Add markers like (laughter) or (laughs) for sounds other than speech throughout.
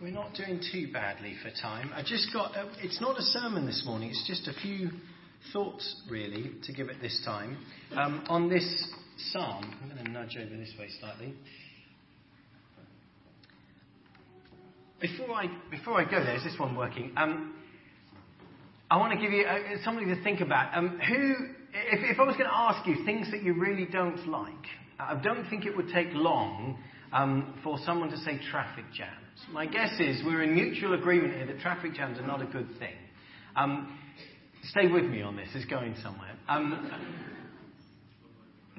We're not doing too badly for time. I just got, uh, it's not a sermon this morning, it's just a few thoughts really to give at this time um, on this psalm. I'm going to nudge over this way slightly. Before I, before I go there, is this one working? Um, I want to give you uh, something to think about. Um, who, if, if I was going to ask you things that you really don't like, I don't think it would take long um, for someone to say traffic jams. My guess is we're in mutual agreement here that traffic jams are not a good thing. Um, stay with me on this, it's going somewhere. Um,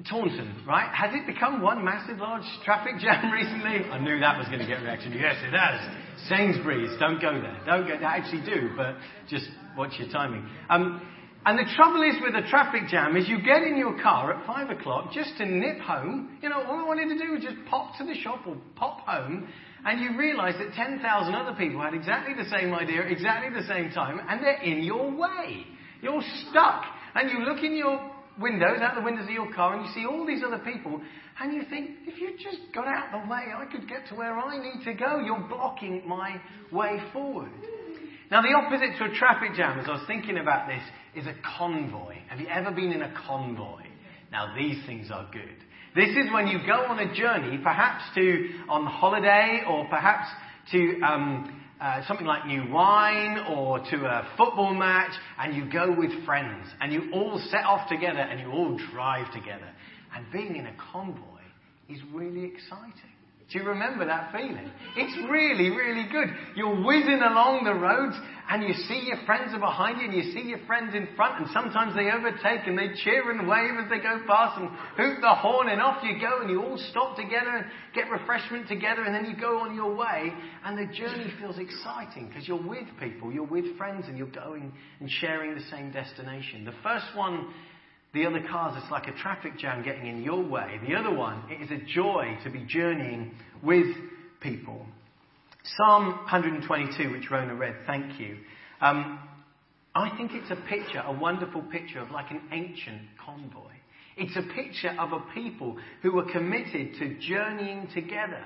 Taunton, right? Has it become one massive large traffic jam (laughs) recently? I knew that was going to get reaction. Yes, it has. Sainsbury's, don't go there. Don't go. They actually do, but just watch your timing. Um, and the trouble is with a traffic jam is you get in your car at five o'clock just to nip home. You know, all I wanted to do was just pop to the shop or pop home, and you realise that 10,000 other people had exactly the same idea exactly the same time, and they're in your way. You're stuck. And you look in your windows, out the windows of your car, and you see all these other people, and you think, if you just got out of the way, I could get to where I need to go. You're blocking my way forward. Now, the opposite to a traffic jam, as I was thinking about this, is a convoy. Have you ever been in a convoy? Now, these things are good. This is when you go on a journey, perhaps to on holiday, or perhaps to um, uh, something like new wine, or to a football match, and you go with friends, and you all set off together, and you all drive together. And being in a convoy is really exciting. Do you remember that feeling? It's really, really good. You're whizzing along the roads and you see your friends are behind you and you see your friends in front and sometimes they overtake and they cheer and wave as they go past and hoot the horn and off you go and you all stop together and get refreshment together and then you go on your way and the journey feels exciting because you're with people, you're with friends and you're going and sharing the same destination. The first one the other cars, it's like a traffic jam getting in your way. The other one, it is a joy to be journeying with people. Psalm 122, which Rona read, thank you. Um, I think it's a picture, a wonderful picture of like an ancient convoy. It's a picture of a people who were committed to journeying together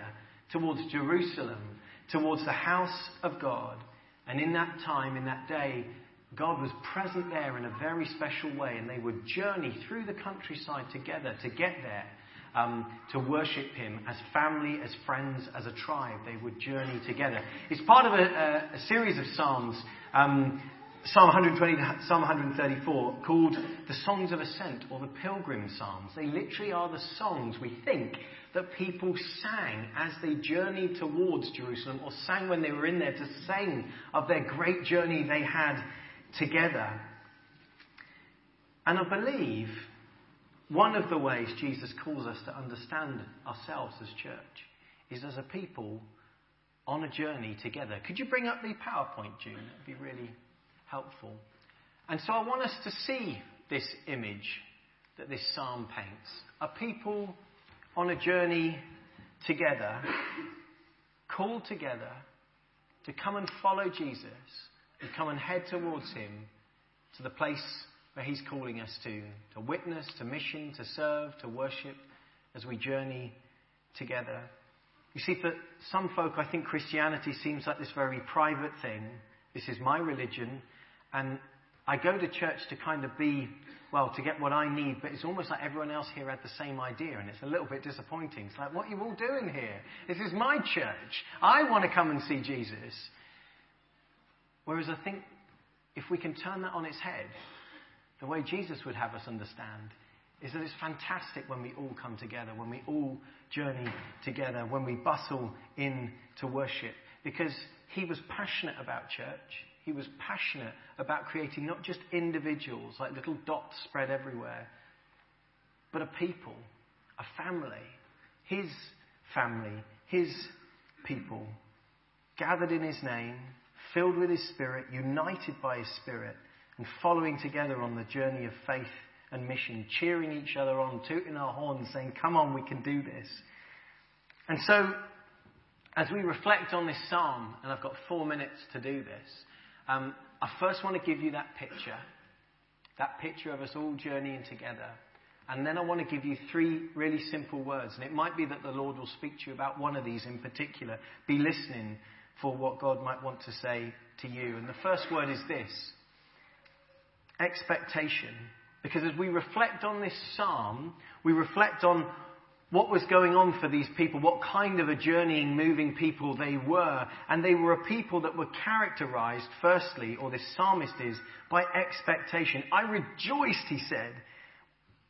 towards Jerusalem, towards the house of God. And in that time, in that day, God was present there in a very special way, and they would journey through the countryside together to get there um, to worship Him as family, as friends, as a tribe. They would journey together. It's part of a, a, a series of Psalms. Um, Psalm 120 Psalm 134 called the Songs of Ascent or the Pilgrim Psalms. They literally are the songs we think that people sang as they journeyed towards Jerusalem or sang when they were in there to sing of their great journey they had together. And I believe one of the ways Jesus calls us to understand ourselves as church is as a people on a journey together. Could you bring up the PowerPoint, June? That would be really helpful. And so I want us to see this image that this psalm paints. A people on a journey together, called together to come and follow Jesus come and head towards Him to the place where He's calling us to to witness, to mission, to serve, to worship as we journey together. You see, for some folk, I think Christianity seems like this very private thing. This is my religion, and I go to church to kind of be, well, to get what I need, but it's almost like everyone else here had the same idea, and it's a little bit disappointing. It's like, what are you all doing here? This is my church. I want to come and see Jesus. Whereas I think if we can turn that on its head, the way Jesus would have us understand is that it's fantastic when we all come together, when we all journey together, when we bustle in to worship. Because he was passionate about church. He was passionate about creating not just individuals, like little dots spread everywhere, but a people, a family, his family, his people, gathered in his name, filled with his spirit, united by his spirit and following together on the journey of faith and mission, cheering each other on, tooting our horns, saying, Come on, we can do this. And so, as we reflect on this psalm, and I've got four minutes to do this, um, I first want to give you that picture, that picture of us all journeying together. And then I want to give you three really simple words. And it might be that the Lord will speak to you about one of these in particular. Be listening for what God might want to say to you. And the first word is this expectation. Because as we reflect on this psalm, we reflect on what was going on for these people, what kind of a journeying, moving people they were. And they were a people that were characterized, firstly, or this psalmist is, by expectation. I rejoiced, he said,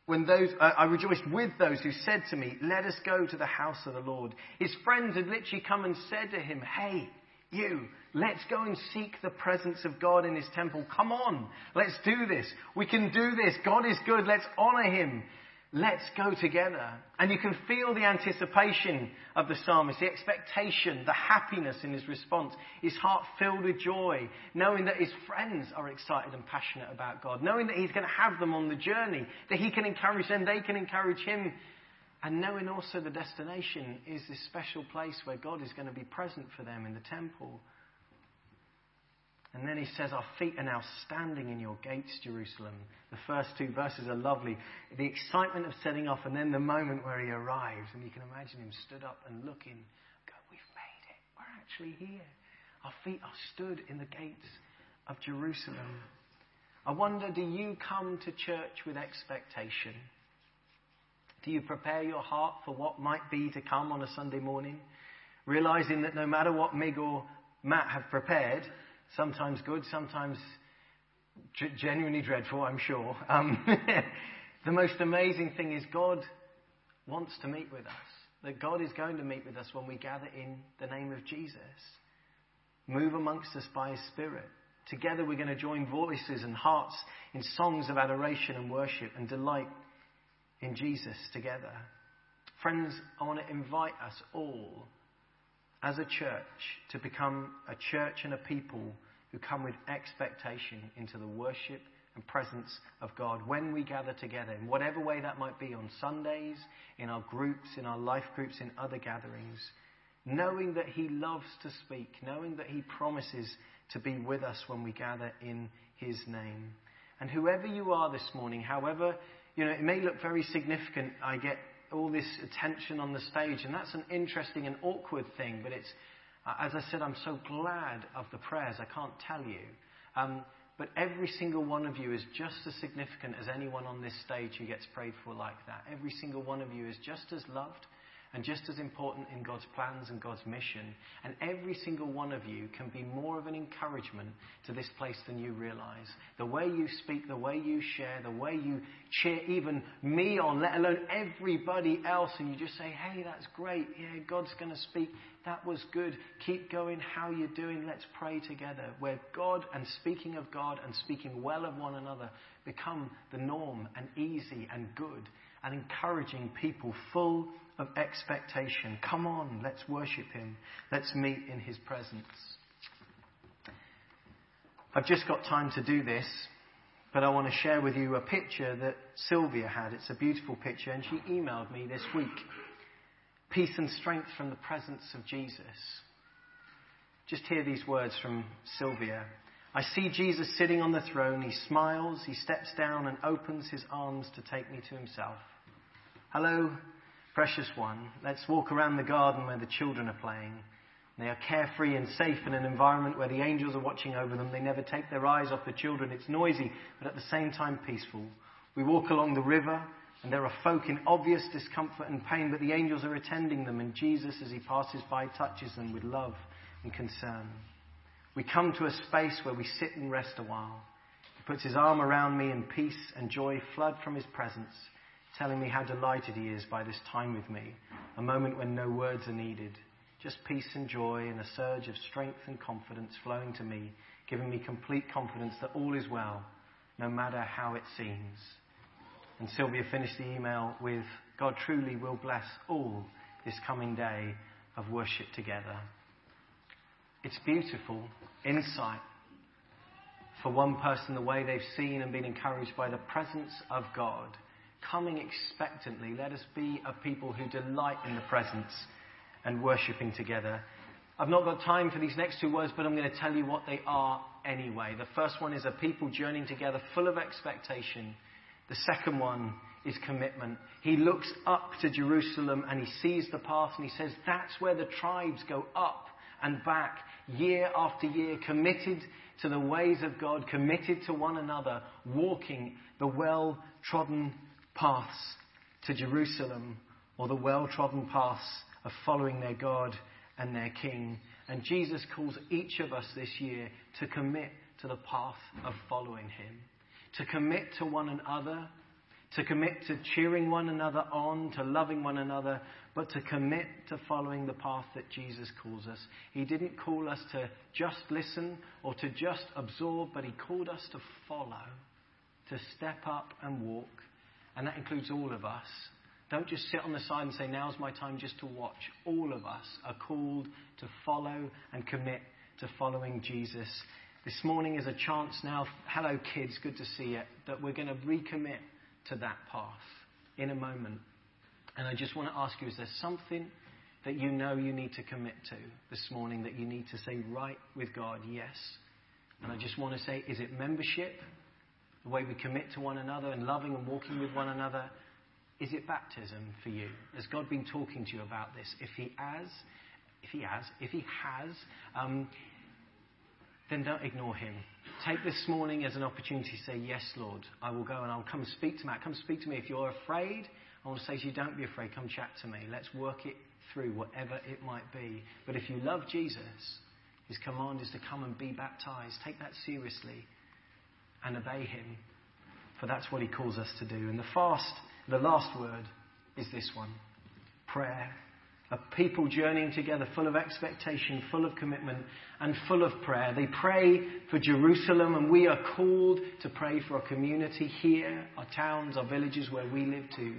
when those, uh, I rejoiced with those who said to me, let us go to the house of the Lord. His friends had literally come and said to him, hey, you, let's go and seek the presence of God in His temple. Come on, let's do this. We can do this. God is good. Let's honor Him. Let's go together. And you can feel the anticipation of the psalmist, the expectation, the happiness in his response, his heart filled with joy, knowing that his friends are excited and passionate about God, knowing that he's going to have them on the journey, that he can encourage them, they can encourage him, and knowing also the destination is this special place where God is going to be present for them in the temple. And then he says, Our feet are now standing in your gates, Jerusalem. The first two verses are lovely. The excitement of setting off, and then the moment where he arrives. And you can imagine him stood up and looking, go, We've made it. We're actually here. Our feet are stood in the gates of Jerusalem. I wonder, do you come to church with expectation? Do you prepare your heart for what might be to come on a Sunday morning? Realizing that no matter what Mig or Matt have prepared, sometimes good, sometimes genuinely dreadful, I'm sure. Um, (laughs) the most amazing thing is God wants to meet with us. That God is going to meet with us when we gather in the name of Jesus. Move amongst us by His Spirit. Together we're going to join voices and hearts in songs of adoration and worship and delight in Jesus together. Friends, I want to invite us all as a church to become a church and a people who come with expectation into the worship and presence of God when we gather together, in whatever way that might be on Sundays, in our groups, in our life groups, in other gatherings, knowing that He loves to speak, knowing that He promises to be with us when we gather in His name. And whoever you are this morning, however you know, it may look very significant. I get all this attention on the stage, and that's an interesting and awkward thing, but it's, as I said, I'm so glad of the prayers, I can't tell you. Um, but every single one of you is just as significant as anyone on this stage who gets prayed for like that. Every single one of you is just as loved and just as important in God's plans and God's mission. And every single one of you can be more of an encouragement to this place than you realize. The way you speak, the way you share, the way you cheer even me on, let alone everybody else, and you just say, hey, that's great. Yeah, God's going to speak. That was good. Keep going. How you doing? Let's pray together. Where God and speaking of God and speaking well of one another become the norm and easy and good and encouraging people full of expectation. Come on, let's worship Him. Let's meet in His presence. I've just got time to do this, but I want to share with you a picture that Sylvia had. It's a beautiful picture, and she emailed me this week. Peace and strength from the presence of Jesus. Just hear these words from Sylvia. I see Jesus sitting on the throne. He smiles, he steps down and opens his arms to take me to himself. Hello, precious one. Let's walk around the garden where the children are playing. They are carefree and safe in an environment where the angels are watching over them. They never take their eyes off the children. It's noisy, but at the same time peaceful. We walk along the river, and there are folk in obvious discomfort and pain, but the angels are attending them, and Jesus, as he passes by, touches them with love and concern. We come to a space where we sit and rest a while. He puts his arm around me, and peace and joy flood from his presence telling me how delighted he is by this time with me, a moment when no words are needed, just peace and joy and a surge of strength and confidence flowing to me, giving me complete confidence that all is well, no matter how it seems. And Sylvia finished the email with God truly will bless all this coming day of worship together. It's beautiful insight for one person the way they've seen and been encouraged by the presence of God coming expectantly. Let us be a people who delight in the presence and worshipping together. I've not got time for these next two words, but I'm going to tell you what they are anyway. The first one is a people journeying together full of expectation. The second one is commitment. He looks up to Jerusalem and he sees the path and he says, That's where the tribes go up and back, year after year, committed to the ways of God, committed to one another, walking the well trodden paths to Jerusalem or the well trodden paths of following their God and their King. And Jesus calls each of us this year to commit to the path of following Him, to commit to one another, to commit to cheering one another on, to loving one another, but to commit to following the path that Jesus calls us. He didn't call us to just listen or to just absorb, but He called us to follow, to step up and walk. And that includes all of us. Don't just sit on the side and say, now's my time just to watch. All of us are called to follow and commit to following Jesus. This morning is a chance now, hello kids, good to see you, that we're going to recommit to that path in a moment. And I just want to ask you is there something that you know you need to commit to this morning that you need to say right with God? Yes. And I just want to say, is it membership? The way we commit to one another and loving and walking with one another? Is it baptism for you? Has God been talking to you about this? If He has, if He has, if He has, um, then don't ignore Him. Take this morning as an opportunity to say, Yes, Lord, I will go and I'll come speak to Matt. Come speak to me. If you're afraid, I want to say to you, don't be afraid. Come chat to me. Let's work it through, whatever it might be. But if you love Jesus, His command is to come and be baptized. Take that seriously and obey Him. For that's what He calls us to do. And the fast, the last word is this one prayer. People journeying together full of expectation, full of commitment, and full of prayer. They pray for Jerusalem, and we are called to pray for our community here, our towns, our villages where we live too.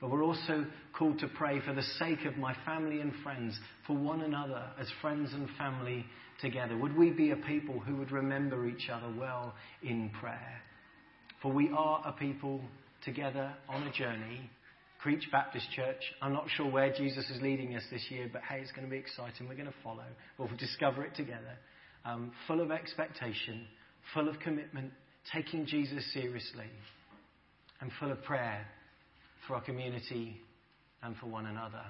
But we're also called to pray for the sake of my family and friends, for one another as friends and family together. Would we be a people who would remember each other well in prayer? For we are a people together on a journey Creech Baptist Church. I'm not sure where Jesus is leading us this year, but hey, it's going to be exciting. We're going to follow. We'll discover it together. Um, full of expectation, full of commitment, taking Jesus seriously, and full of prayer for our community and for one another.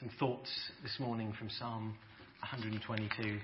Some thoughts this morning from Psalm 122.